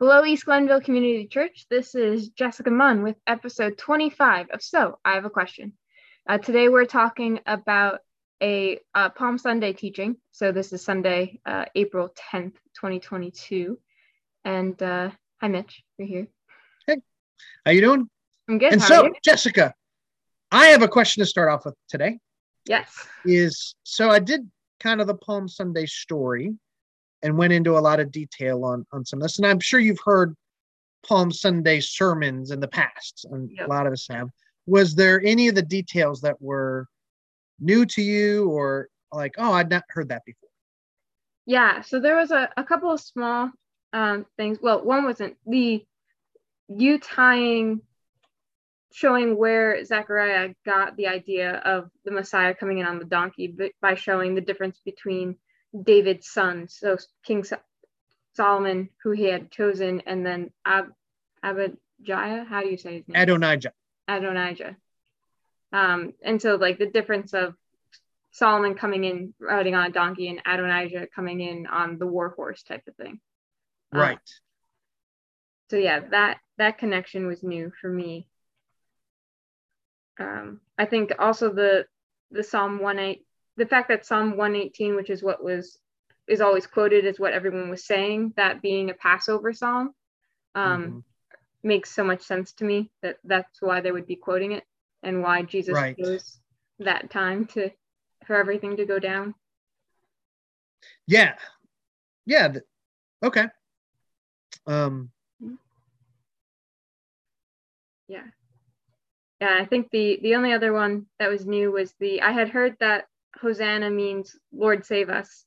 Hello, East Glenville Community Church. This is Jessica Munn with episode 25 of So I Have a Question. Uh, today we're talking about a uh, Palm Sunday teaching. So this is Sunday, uh, April 10th, 2022. And uh, hi, Mitch. You're here. Hey, how you doing? I'm good. And How so. Jessica, I have a question to start off with today. Yes. Is so I did kind of the Palm Sunday story and went into a lot of detail on on some of this, and I'm sure you've heard Palm Sunday sermons in the past, and Yep. a lot of us have. Was there any of the details that were new to you, or like, oh, I'd not heard that before? Yeah. So there was a, a couple of small um, things. Well, one wasn't the you tying, showing where Zechariah got the idea of the Messiah coming in on the donkey by showing the difference between David's sons, so King Solomon, who he had chosen, and then Ab- Abijah. How do you say his name? Adonijah. Adonijah. Um, and so like the difference of Solomon coming in riding on a donkey and Adonijah coming in on the war horse type of thing. Uh, Right. so yeah, that that connection was new for me. Um, I think also the the Psalm one eight the fact that Psalm one eighteen, which is what was is always quoted as what everyone was saying, that being a Passover psalm, um, Mhm. makes so much sense to me that that's why they would be quoting it and why Jesus Right. chose that time to for everything to go down. Yeah. Yeah. th- okay. Um. Yeah. Yeah, I think the the only other one that was new was the I had heard that Hosanna means Lord save us.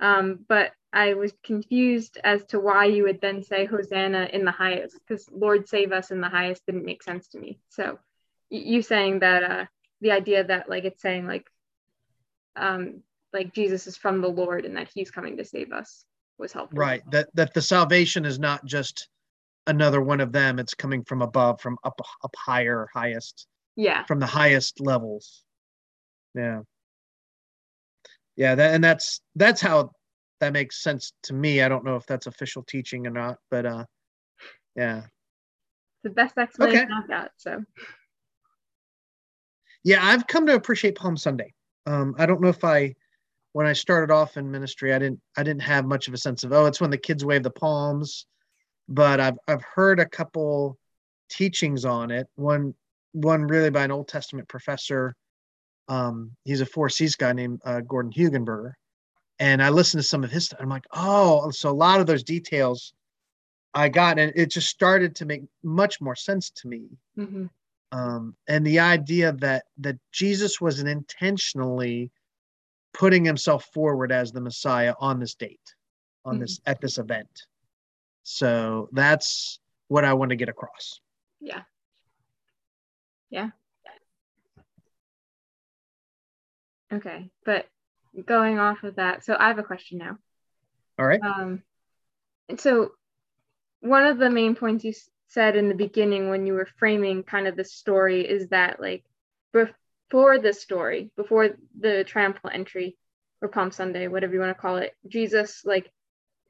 Um, but I was confused as to why you would then say Hosanna in the highest, because Lord save us in the highest didn't make sense to me. So you saying that uh the idea that like it's saying like um like Jesus is from the Lord and that he's coming to save us was helpful. right that that the salvation is not just another one of them it's coming from above from up up higher highest Yeah. from the highest levels yeah yeah that and that's that's how that makes sense to me. I don't know if that's official teaching or not but uh yeah. The best explanation I've got. So. Yeah i've come to appreciate palm sunday. Um i don't know if i when i started off in ministry i didn't i didn't have much of a sense of oh it's when the kids wave the palms but i've i've heard a couple teachings on it. One one really by an old testament professor um he's a four c's guy named uh, gordon hugenberger and i listened to some of his stuff i'm like oh so a lot of those details i got and it just started to make much more sense to me mhm. um, and the idea that that Jesus wasn't intentionally putting himself forward as the Messiah on this date, on this at this event. So that's what I want to get across. yeah. Yeah. Okay, but going off of that, so I have a question now. All right. Um, so one of the main points you said in the beginning when you were framing kind of the story is that like before the story, before the triumphal entry or Palm Sunday, whatever you want to call it, Jesus like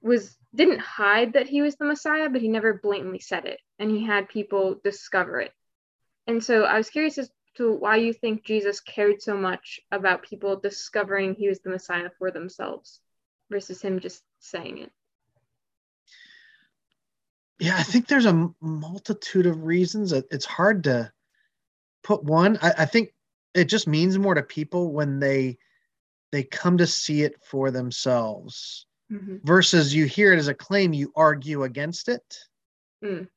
was didn't hide that he was the Messiah, but he never blatantly said it, and he had people discover it. And so I was curious as to why you think Jesus cared so much about people discovering he was the Messiah for themselves versus him just saying it. Yeah, I think there's a multitude of reasons. It's hard to put one. I, I think it just means more to people when they they come to see it for themselves Mhm. versus you hear it as a claim, you argue against it. Mm.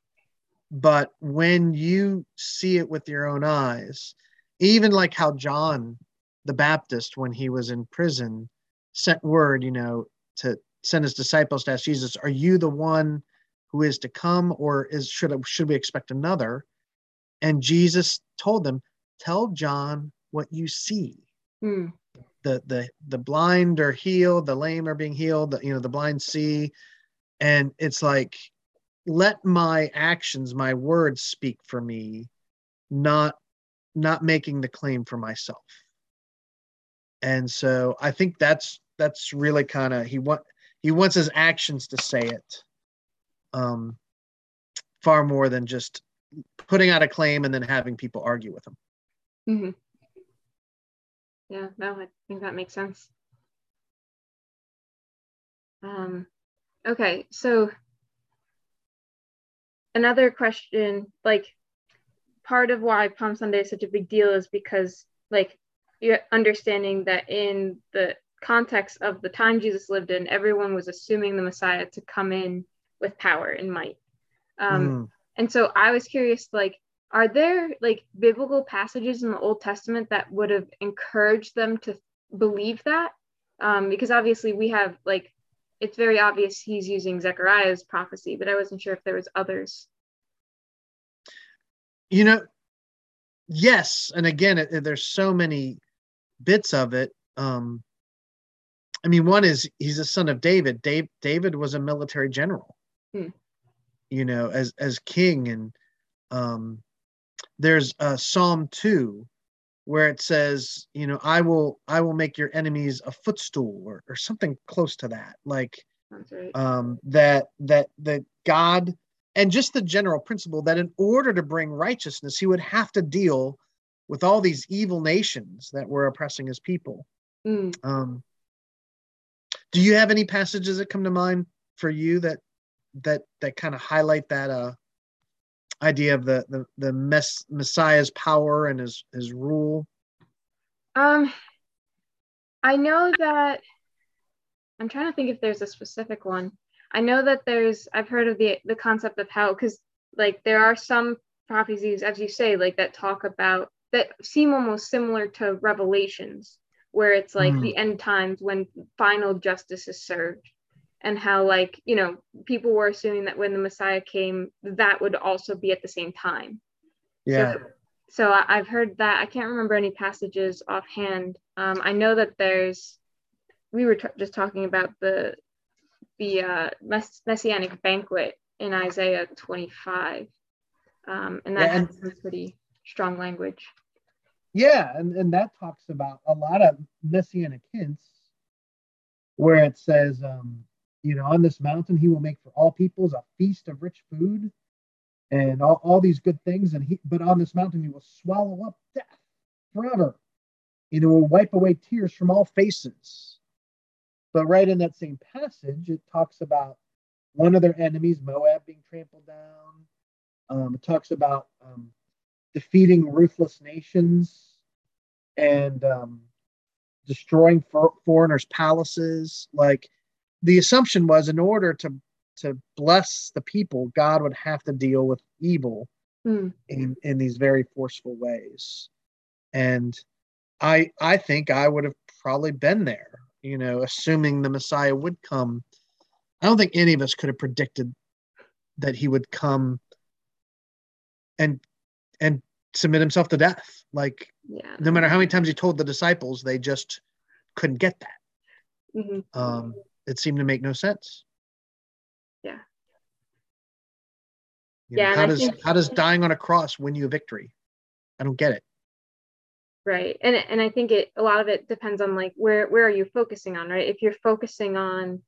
But when you see it with your own eyes, even like how John the Baptist, when he was in prison, sent word, you know, to send his disciples to ask Jesus, "Are you the one who is to come, or is should should we expect another?" And Jesus told them, "Tell John what you see." Mm. the the the blind are healed the lame are being healed the, you know the blind see and it's like let my actions my words speak for me not not making the claim for myself and so i think that's that's really kind of he want he wants his actions to say it um, far more than just putting out a claim and then having people argue with him. Mm-hmm. Yeah, no, I think that makes sense. Um, okay, so another question, like part of why Palm Sunday is such a big deal is because, like, you're understanding that in the context of the time Jesus lived in, everyone was assuming the Messiah to come in with power and might. Um, mm. And so I was curious, like, are there like biblical passages in the Old Testament that would have encouraged them to believe that? Um, because obviously we have like it's very obvious he's using Zechariah's prophecy, but I wasn't sure if there was others. You know, yes, and again, it, there's so many bits of it. Um, I mean, one is he's a son of David. Dave, David was a military general, hmm. you know, as as king, and um, there's uh, Psalm two, where it says, you know, I will I will make your enemies a footstool or, or something close to that. Like right. um, that that that God and just the general principle that in order to bring righteousness, he would have to deal with all these evil nations that were oppressing his people. Mm. Um, do you have any passages that come to mind for you that that that kind of highlight that uh idea of the the, the mess, messiah's power and his his rule? Um i know that i'm trying to think if there's a specific one. I know that there's i've heard of the the concept of how because like there are some prophecies as you say like that talk about that seem almost similar to revelations where it's like mm. the end times when final justice is served and how like you know people were assuming that when the messiah came that would also be at the same time. Yeah. so, so I, have heard that. I can't remember any passages offhand. Um, i know that there's we were t- just talking about the the uh, mess- messianic banquet in isaiah 25 um, and that yeah, and- has some pretty strong language. Yeah and, and that talks about a lot of messianic hints where it says um, you know, on this mountain, he will make for all peoples a feast of rich food and all, all these good things. And he, but on this mountain, he will swallow up death forever. You know, will wipe away tears from all faces. But right in that same passage, it talks about one of their enemies, Moab, being trampled down. Um, it talks about um, defeating ruthless nations and um, destroying for- foreigners' palaces. Like the assumption was in order to to bless the people, God would have to deal with evil mm. in in these very forceful ways. And I I think I would have probably been there, you know, assuming the Messiah would come. I don't think any of us could have predicted that he would come and and submit himself to death. Like yeah. no matter how many times he told the disciples, they just couldn't get that. Mm-hmm. Um, it seemed to make no sense. Yeah. You know, yeah. How does think, how does dying on a cross win you a victory? I don't get it. Right. And and I think it a lot of it depends on like where where are you focusing on, right? If you're focusing on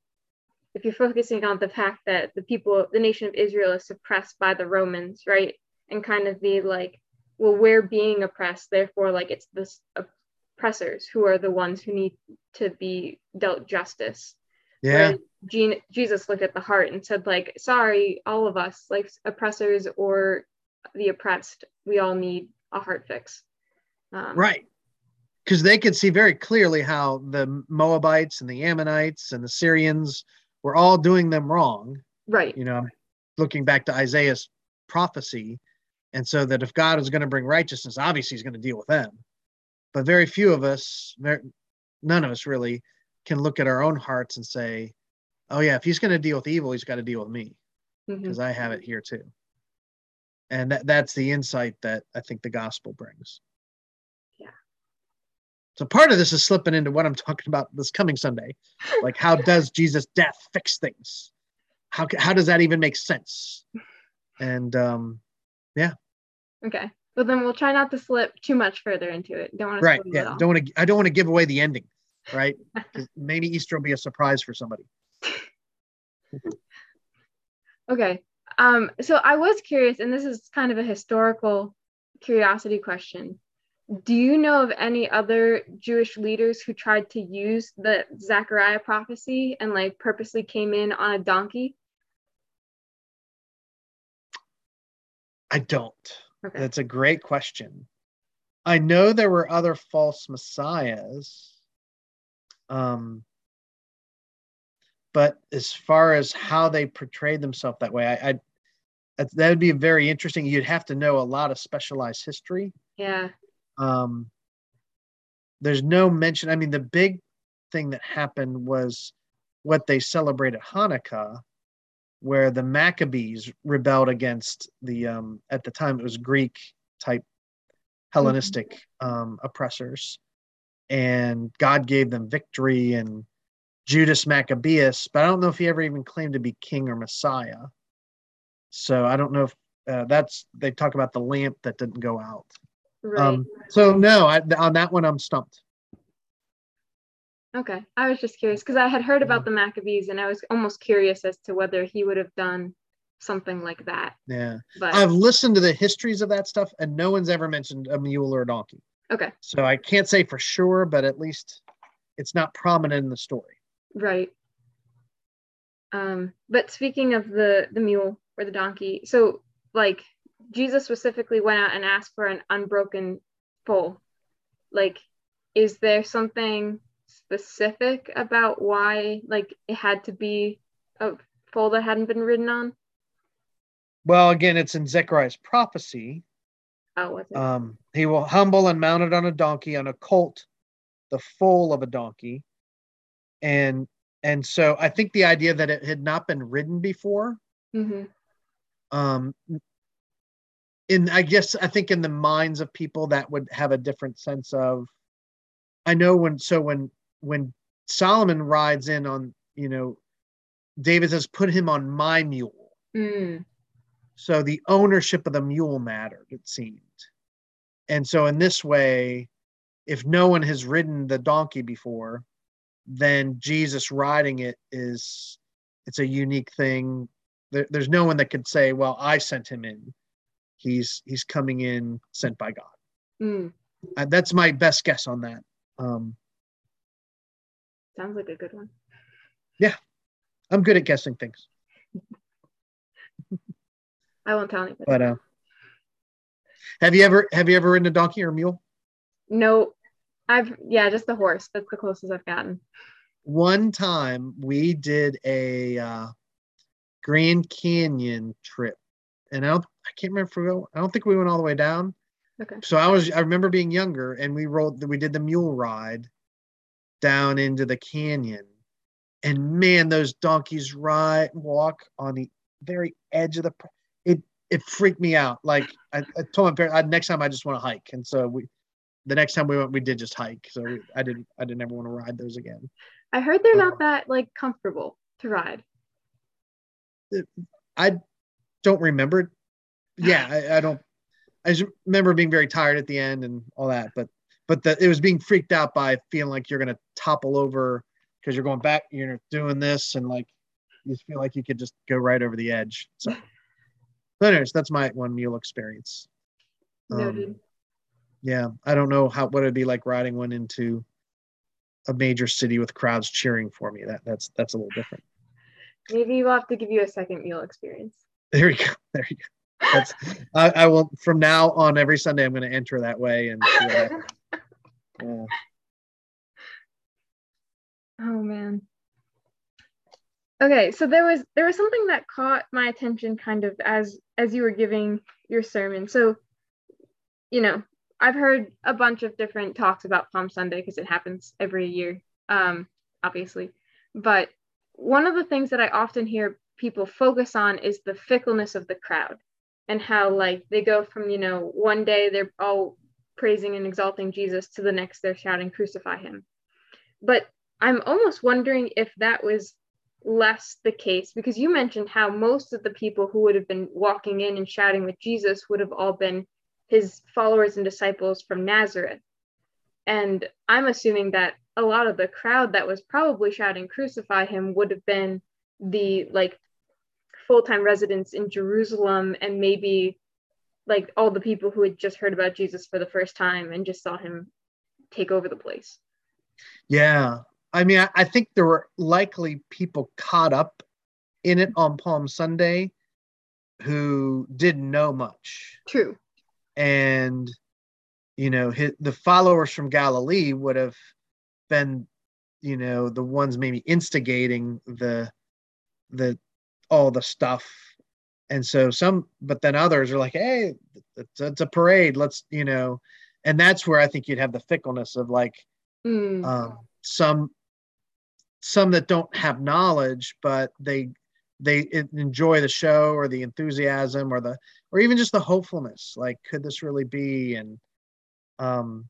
if you're focusing on the fact that the people, the nation of Israel is suppressed by the Romans, right? And kind of the like, well, we're being oppressed, therefore, like it's the oppressors who are the ones who need to be dealt justice yeah. Gene, jesus looked at the heart and said like sorry all of us like oppressors or the oppressed we all need a heart fix. Um, right. Because they could see very clearly how the moabites and the ammonites and the syrians were all doing them wrong right. you know looking back to isaiah's prophecy. And so that if god is going to bring righteousness obviously he's going to deal with them. But very few of us none of us really can look at our own hearts and say, oh, yeah, if he's going to deal with evil, he's got to deal with me because mm-hmm. I have it here too. And that, that's the insight that I think the gospel brings. Yeah. So part of this is slipping into what I'm talking about this coming Sunday. Like, how does Jesus' death fix things? How, how does that even make sense? And um, yeah. Okay. Well, then we'll try not to slip too much further into it. Don't want to. Right. Yeah. Don't want to. I don't want to give away the ending right? Maybe Easter will be a surprise for somebody. Okay. Um, so I was curious, and this is kind of a historical curiosity question. Do you know of any other Jewish leaders who tried to use the Zechariah prophecy and like purposely came in on a donkey? I don't. Okay. That's a great question. I know there were other false messiahs. Um, but as far as how they portrayed themselves that way, I, I that would be very interesting. You'd have to know a lot of specialized history. Yeah. Um, there's no mention. I mean, the big thing that happened was what they celebrated Hanukkah, where the Maccabees rebelled against the um, at the time it was Greek type Hellenistic um, oppressors, and God gave them victory and Judas Maccabeus, but I don't know if he ever even claimed to be king or Messiah. So I don't know if uh, that's they talk about the lamp that didn't go out. Right. Um, so no, I, on that one I'm stumped. okay. I was just curious because I had heard about the Maccabees and I was almost curious as to whether he would have done something like that. Yeah, But I've listened to the histories of that stuff, and no one's ever mentioned a mule or a donkey. Okay. So I can't say for sure, but at least it's not prominent in the story. Right. Um, but speaking of the the mule or the donkey, so like Jesus specifically went out and asked for an unbroken foal. Like, is there something specific about why like it had to be a foal that hadn't been ridden on? Well, again, it's in Zechariah's prophecy. Oh, was it? Um, he will humble and mounted on a donkey, on a colt, the foal of a donkey. And and so I think the idea that it had not been ridden before, hmm um, in I guess I think in the minds of people that would have a different sense of. I know when so when when Solomon rides in on you know, David says, "Put him on my mule." Mm. So the ownership of the mule mattered, it seemed. And so in this way, if no one has ridden the donkey before, then Jesus riding it is it's a unique thing. There, there's no one that could say, "Well, I sent him in. He's he's coming in sent by God." Mm. Uh, that's my best guess on that. Um, Sounds like a good one. Yeah, I'm good at guessing things, I won't tell anybody. but uh, have you ever have you ever ridden a donkey or a mule? no, I've yeah, just the horse. That's the closest I've gotten. one time we did a uh, Grand Canyon trip, and I don't, I can't remember if we go, I don't think we went all the way down. Okay. So I was I remember being younger, and we rode we did the mule ride down into the canyon, and man, those donkeys ride walk on the very edge of the. It freaked me out. Like I, I told my parents, I, next time I just want to hike, and so we. The next time we went, we did just hike. So we, I didn't. I didn't ever want to ride those again. I heard they're Uh, not that like comfortable to ride. I don't remember. Yeah, I, I don't. I just remember being very tired at the end and all that, but but the, it was being freaked out by feeling like you're gonna topple over because you're going back, you're doing this, and like you just feel like you could just go right over the edge. So, but anyways, that's my one mule experience. Um, yeah, I don't know how what it'd be like riding one into a major city with crowds cheering for me. That that's that's a little different. Maybe we'll have to give you a second meal experience. There you go. There you go. That's I, I will from now on every Sunday I'm going to enter that way and. Yeah. Oh man. Okay, so there was there was something that caught my attention kind of as as you were giving your sermon. So, you know, I've heard a bunch of different talks about Palm Sunday because it happens every year, um, obviously. But one of the things that I often hear people focus on is the fickleness of the crowd and how like they go from, you know, one day they're all praising and exalting Jesus to the next they're shouting crucify him. But I'm almost wondering if that was less the case because you mentioned how most of the people who would have been walking in and shouting with Jesus would have all been his followers and disciples from Nazareth. And I'm assuming that a lot of the crowd that was probably shouting crucify him would have been the like full-time residents in Jerusalem and maybe like all the people who had just heard about Jesus for the first time and just saw him take over the place. Yeah. I mean, I, I think there were likely people caught up in it on Palm Sunday who didn't know much. True. And, you know, his, the followers from Galilee would have been, you know, the ones maybe instigating the, the, all the stuff. And so some, but then others are like, hey, it's, it's a parade. Let's, you know, and that's where I think you'd have the fickleness of like Mm. um, some some that don't have knowledge, but they they enjoy the show or the enthusiasm or the or even just the hopefulness. Like, could this really be? And um,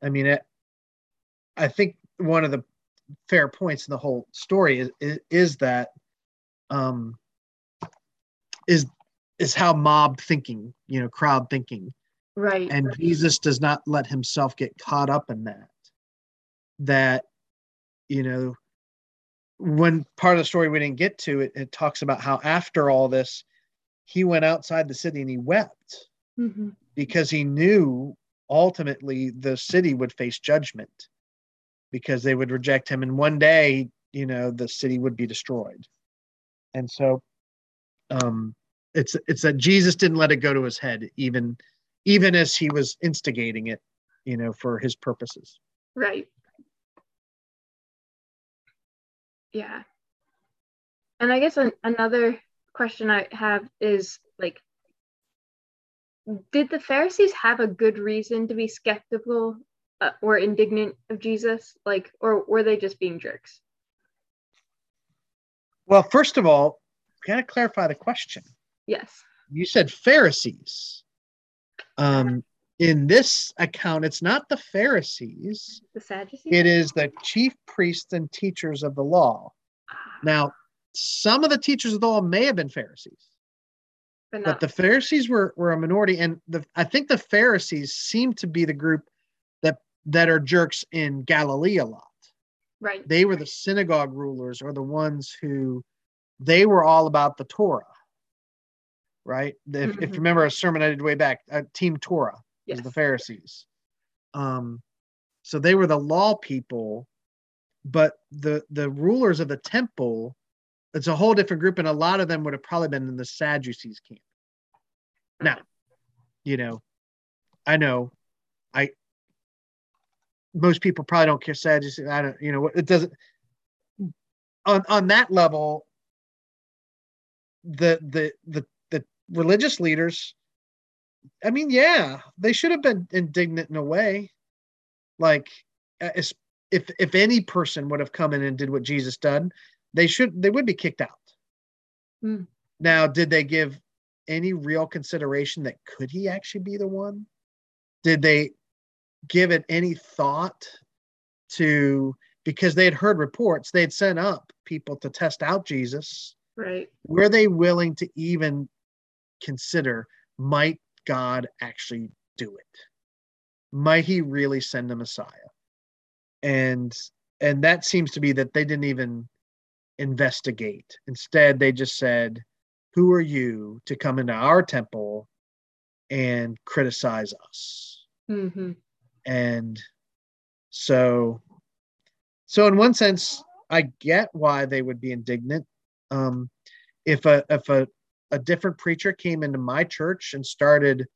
I mean, it, I think one of the fair points in the whole story is is, is that um, is is how mob thinking, you know, crowd thinking right. and jesus does not let himself get caught up in that that you know when part of the story we didn't get to it, it talks about how after all this he went outside the city and he wept Mhm. because he knew ultimately the city would face judgment because they would reject him and one day you know the city would be destroyed and so um it's it's that jesus didn't let it go to his head even even as he was instigating it you know for his purposes Right. Yeah. And I guess an, another question I have is like, did the Pharisees have a good reason to be skeptical uh, or indignant of Jesus? Like, or were they just being jerks? well first of all we got to clarify the question Yes. you said pharisees um in this account it's not the pharisees. The Sadducees? it is the chief priests and teachers of the law. Ah, now some of the teachers of the law may have been pharisees but but the pharisees were, were a minority. And the i think the pharisees seem to be the group that that are jerks in galilee a lot. Right. they were the synagogue rulers or the ones who they were all about the torah right? If, if Mhm. you remember a sermon i did way back uh, team torah Yes. the pharisees um so they were the law people but the the rulers of the temple it's a whole different group and a lot of them would have probably been in the sadducees camp now you know i know i most people probably don't care sadducees i don't you know it doesn't on on that level the the the the religious leaders i mean yeah they should have been indignant in a way like if if any person would have come in and did what jesus done they should they would be kicked out Hmm. now did they give any real consideration that could he actually be the one did they give it any thought to because they had heard reports they had sent up people to test out jesus Right. were they willing to even consider might God actually do it? Might he really send a Messiah? And and that seems to be that they didn't even investigate. Instead, they just said, Who are you to come into our temple and criticize us? hmm And so so in one sense, I get why they would be indignant. Um, if a if a, a different preacher came into my church and started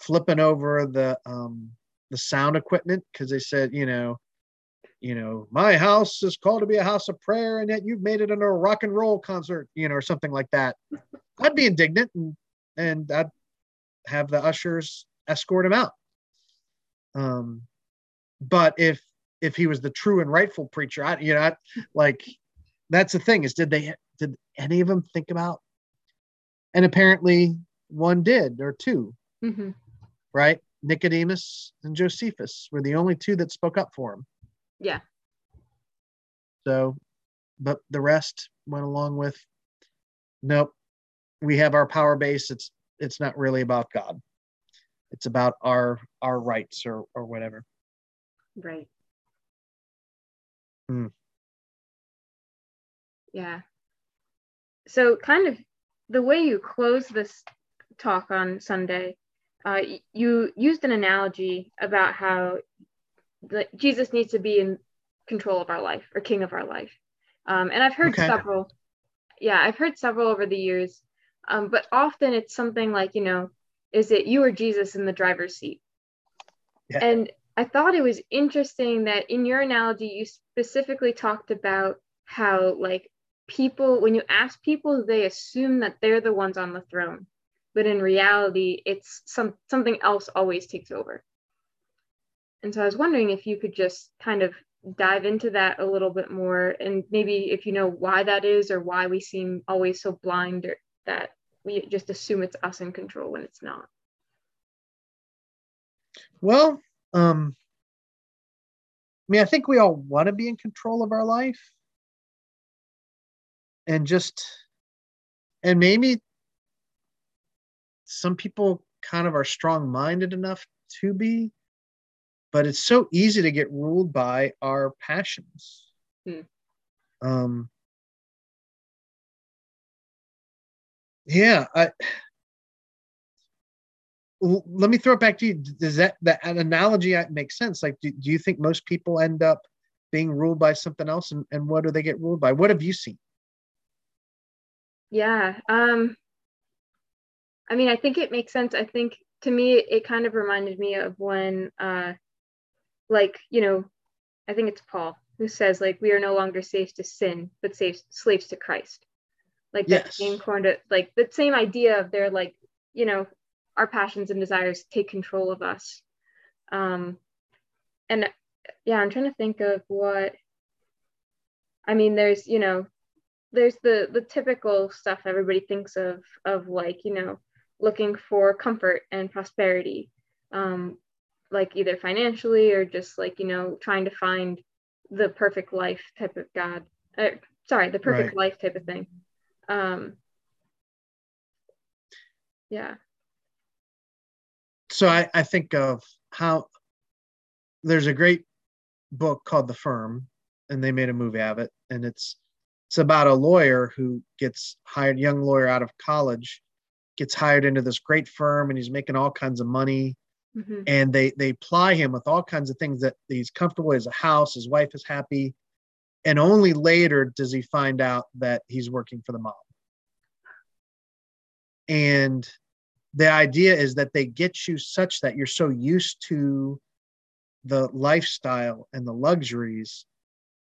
flipping over the um, the sound equipment because they said, you know, you know, my house is called to be a house of prayer, and yet you've made it into a rock and roll concert, you know, or something like that, I'd be indignant and and I'd have the ushers escort him out. Um, but if if he was the true and rightful preacher, I you know, I, like that's the thing is did they did any of them think about? And apparently one did or two, hmm right? Nicodemus and Josephus were the only two that spoke up for him. Yeah. So, but the rest went along with, nope, we have our power base. It's it's not really about God. It's about our our rights or or whatever. Right. Hmm. Yeah. so kind of the way you close this talk on Sunday, uh, you used an analogy about how the, Jesus needs to be in control of our life or king of our life. Um, and I've heard okay. several, yeah, I've heard several over the years, um, but often it's something like, you know, is it you or Jesus in the driver's seat? Yeah. And I thought it was interesting that in your analogy, you specifically talked about how, like, people, when you ask people, they assume that they're the ones on the throne. But in reality, it's some something else always takes over. And so I was wondering if you could just kind of dive into that a little bit more and maybe if you know why that is or why we seem always so blind or that we just assume it's us in control when it's not. Well, um, I mean, I think we all want to be in control of our life. And just, and maybe some people kind of are strong minded enough to be, but it's so easy to get ruled by our passions. Hmm. Um, yeah, I, let me throw it back to you. Does that that analogy make sense? Like, do, do you think most people end up being ruled by something else, and, and what do they get ruled by? What have you seen? Yeah, um, I mean, I think it makes sense. I think to me, it kind of reminded me of when, uh, like, you know, I think it's Paul who says like we are no longer slaves to sin, but slaves slaves to Christ. Like yes. that same kind of like the same idea of they're like, you know, our passions and desires take control of us. Um, and yeah, I'm trying to think of what. I mean, there's you know, there's the the typical stuff everybody thinks of of like you know looking for comfort and prosperity, um, like either financially or just like you know trying to find the perfect life type of God. Uh, sorry, the perfect right. life type of thing. Um, yeah so I, I think of how there's a great book called The Firm, and they made a movie of it, and it's it's about a lawyer who gets hired, young lawyer out of college, gets hired into this great firm, and he's making all kinds of money. Mm-hmm. And they they ply him with all kinds of things that he's comfortable. He a house, his wife is happy, and only later does he find out that he's working for the mob. And the idea is that they get you such that you're so used to the lifestyle and the luxuries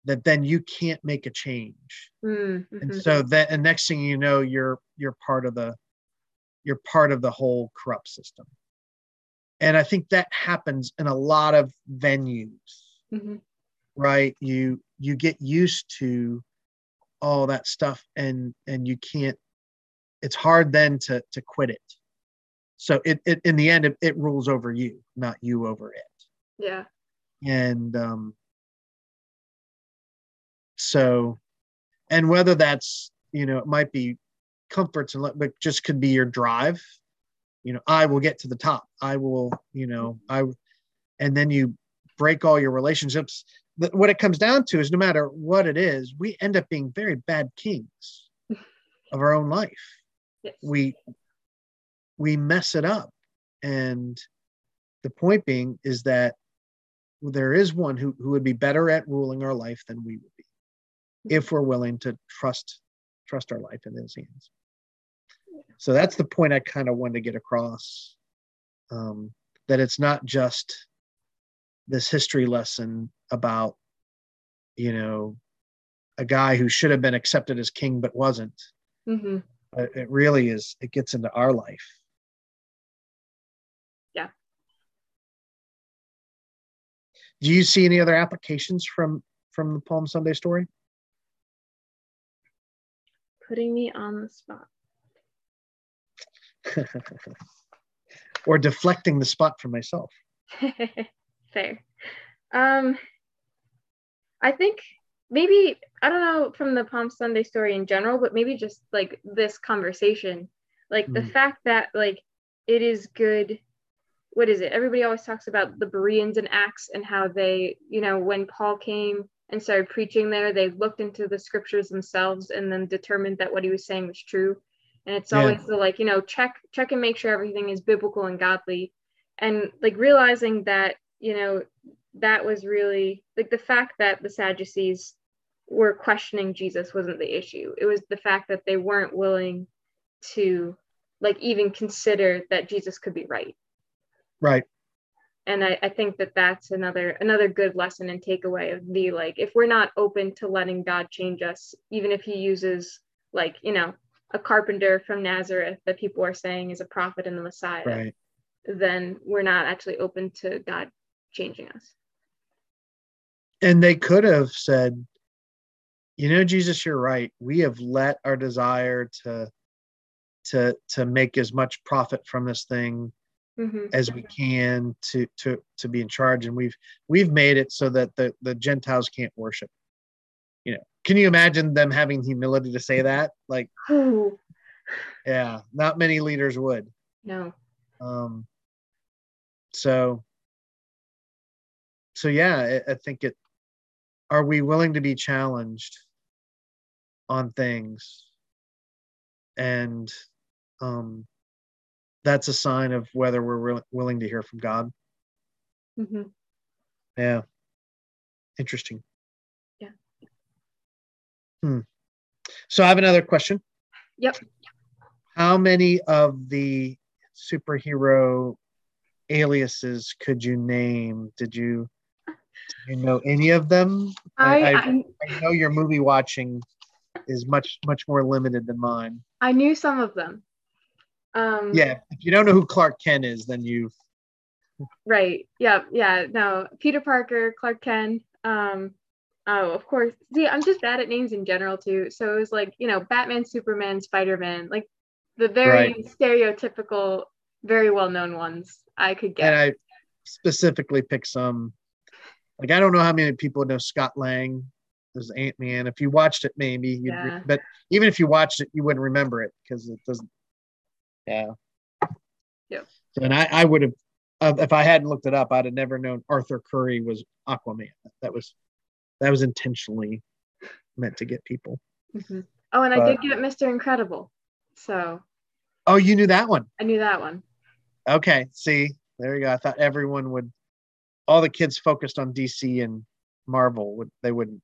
that then you can't make a change. Mm-hmm. and so that and next thing you know you're you're part of the you're part of the whole corrupt system. And i think that happens in a lot of venues mm-hmm. right? You you get used to all that stuff and and you can't it's hard then to to quit it. So it, it in the end it, it rules over you not you over it. Yeah. And um so and whether that's you know it might be comforts and but just could be your drive. You know i will get to the top. I will you know i and then you break all your relationships. What it comes down to is no matter what it is we end up being very bad kings of our own life. Yes. we we mess it up. And the point being is that there is one who, who would be better at ruling our life than we would if we're willing to trust trust our life in his hands so that's the point i kind of wanted to get across um, that it's not just this history lesson about you know a guy who should have been accepted as king but wasn't mm-hmm. it really is it gets into our life Yeah. Do you see any other applications from from the Palm Sunday story? Putting me on the spot. or deflecting the spot for myself. Fair. Um, I think maybe I don't know from the Palm Sunday story in general, but maybe just like this conversation, like mm. the fact that like it is good what is it? Everybody always talks about the Bereans and Acts and how they, you know, when Paul came and started preaching there, they looked into the scriptures themselves and then determined that what he was saying was true. And it's Yeah. always the like, you know, check check and make sure everything is biblical and godly. And like realizing that, you know, that was really like the fact that the Sadducees were questioning Jesus wasn't the issue. It was the fact that they weren't willing to like even consider that Jesus could be right Right. And I, I think that that's another another good lesson and takeaway of the like if we're not open to letting god change us even if he uses like you know a carpenter from nazareth that people are saying is a prophet and the messiah Right. then we're not actually open to god changing us And they could have said, you know, Jesus, you're right. We have let our desire to to to make as much profit from this thing Mhm. as we can to to to be in charge. And we've we've made it so that the the gentiles can't worship. You know can you imagine them having humility to say that? Like Ooh, yeah not many leaders would. No. Um so so yeah I, I think it are we willing to be challenged on things? And um that's a sign of whether we're wi- willing to hear from god hmm yeah interesting Yeah. hmm. so i have another question Yep. how many of the superhero aliases could you name did you do you know any of them I, I- I, I know your movie watching is much much more limited than mine. I knew some of them um Yeah, if you don't know who Clark Kent is, then you Right. Yeah. Yeah. No. Peter Parker, Clark Kent. Um. Oh, of course. See, I'm just bad at names in general too. So it was like you know, Batman, Superman, Spider Man, like the very stereotypical, very well known ones I could get. and. I specifically picked some. Like I don't know how many people know Scott Lang as Ant Man. If you watched it, maybe you'd. re- Yeah. but even if you watched it, you wouldn't remember it because it doesn't. Yeah. Yep. And I, I would have, uh, if I hadn't looked it up, I'd have never known Arthur Curry was Aquaman. That was, that was intentionally meant to get people. Mhm. Oh, and I did get Mr. Incredible. So Oh, you knew that one. I knew that one. Okay, see, there you go. I thought everyone would, all the kids focused on DC and Marvel would they wouldn't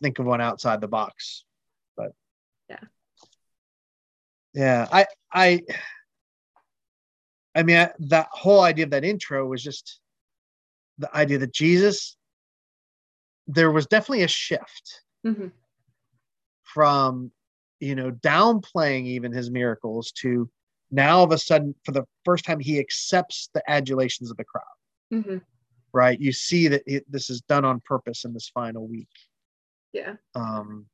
think of one outside the box, but Yeah. Yeah. I I I mean I, that whole idea of that intro was just the idea that Jesus. There was definitely a shift hmm from you know downplaying even his miracles to now all of a sudden for the first time he accepts the adulations of the crowd hmm right you see that it, this is done on purpose in this final week Yeah. um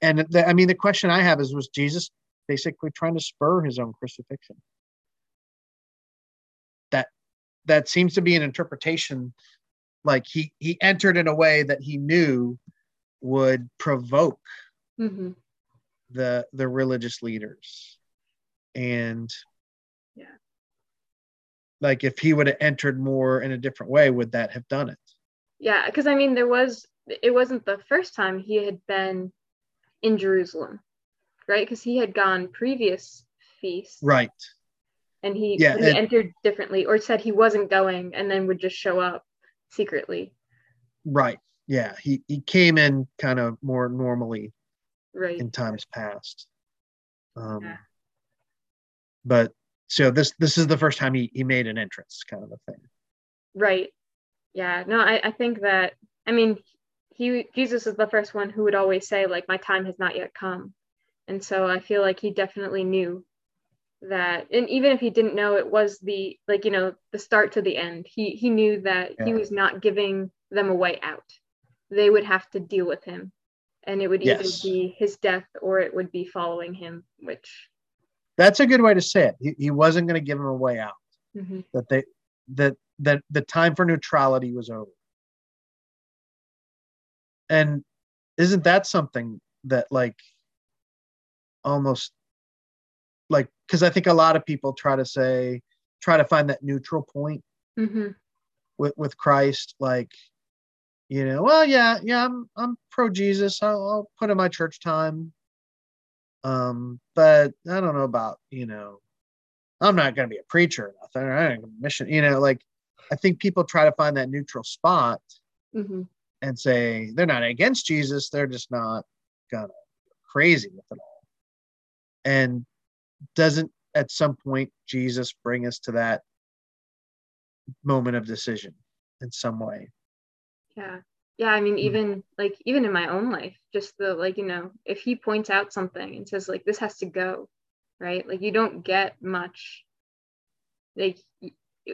and the, i mean the question i have is was jesus basically trying to spur his own crucifixion. That that seems to be an interpretation like he he entered in a way that he knew would provoke hmm the the religious leaders. And Yeah. like if he would have entered more in a different way would that have done it? Yeah, because I mean, there was it wasn't the first time he had been in Jerusalem, right? Because he had gone previous feasts, right and he, Yeah, he and- entered differently, or said he wasn't going, and then would just show up secretly, right yeah he he came in kind of more normally right? in times past um Yeah. but so this this is the first time he he made an entrance kind of a thing Right. Yeah. No, I, I think that I mean he Jesus is the first one who would always say, like, my time has not yet come. And so I feel like he definitely knew that and even if he didn't know it was the like, you know, the start to the end, he he knew that he was not giving them a way out. They would have to deal with him. And it would either Yes. be his death or it would be following him, which that's a good way to say it he, he wasn't going to give him a way out mhm, that they that that the time for neutrality was over and isn't that something that like almost like because i think a lot of people try to say try to find that neutral point mhm, with with christ like you know, well, yeah, yeah, I'm I'm pro Jesus. I'll, I'll put in my church time. Um, but I don't know about you know, I'm not going to be a preacher or nothing. Or I ain't gonna mission, you know, like I think people try to find that neutral spot hmm and say they're not against Jesus, they're just not gonna go crazy with it all. And doesn't at some point Jesus bring us to that moment of decision in some way? Yeah. Yeah. I mean, even like, even in my own life, just the like, you know, if he points out something and says, like, this has to go, right? Like, you don't get much. Like,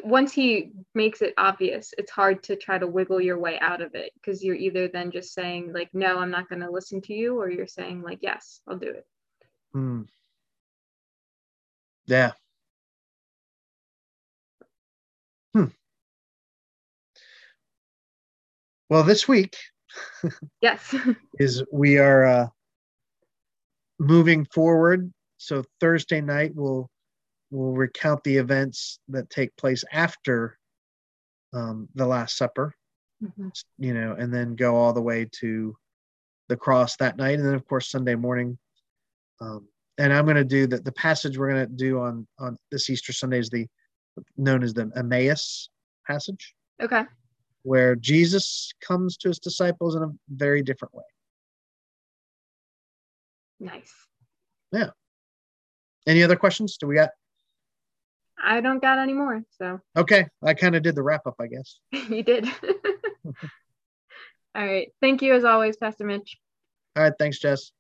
once he makes it obvious, it's hard to try to wiggle your way out of it because you're either then just saying, like, no, I'm not going to listen to you, or you're saying, like, yes, I'll do it. Hmm. Yeah. Hmm. Well, this week Yes. is we are uh, moving forward. So Thursday night we'll we'll recount the events that take place after um, the Last Supper, Mhm. you know, and then go all the way to the cross that night, and then of course Sunday morning. Um, and I'm going to do the the passage we're going to do on on this Easter Sunday is the known as the Emmaus passage, Okay. where Jesus comes to his disciples in a very different way. Nice. Yeah. Any other questions? Do we got? I don't got any more. So Okay, I kind of did the wrap up, I guess. you did. All right. Thank you as always, Pastor Mitch. All right, thanks, Jess.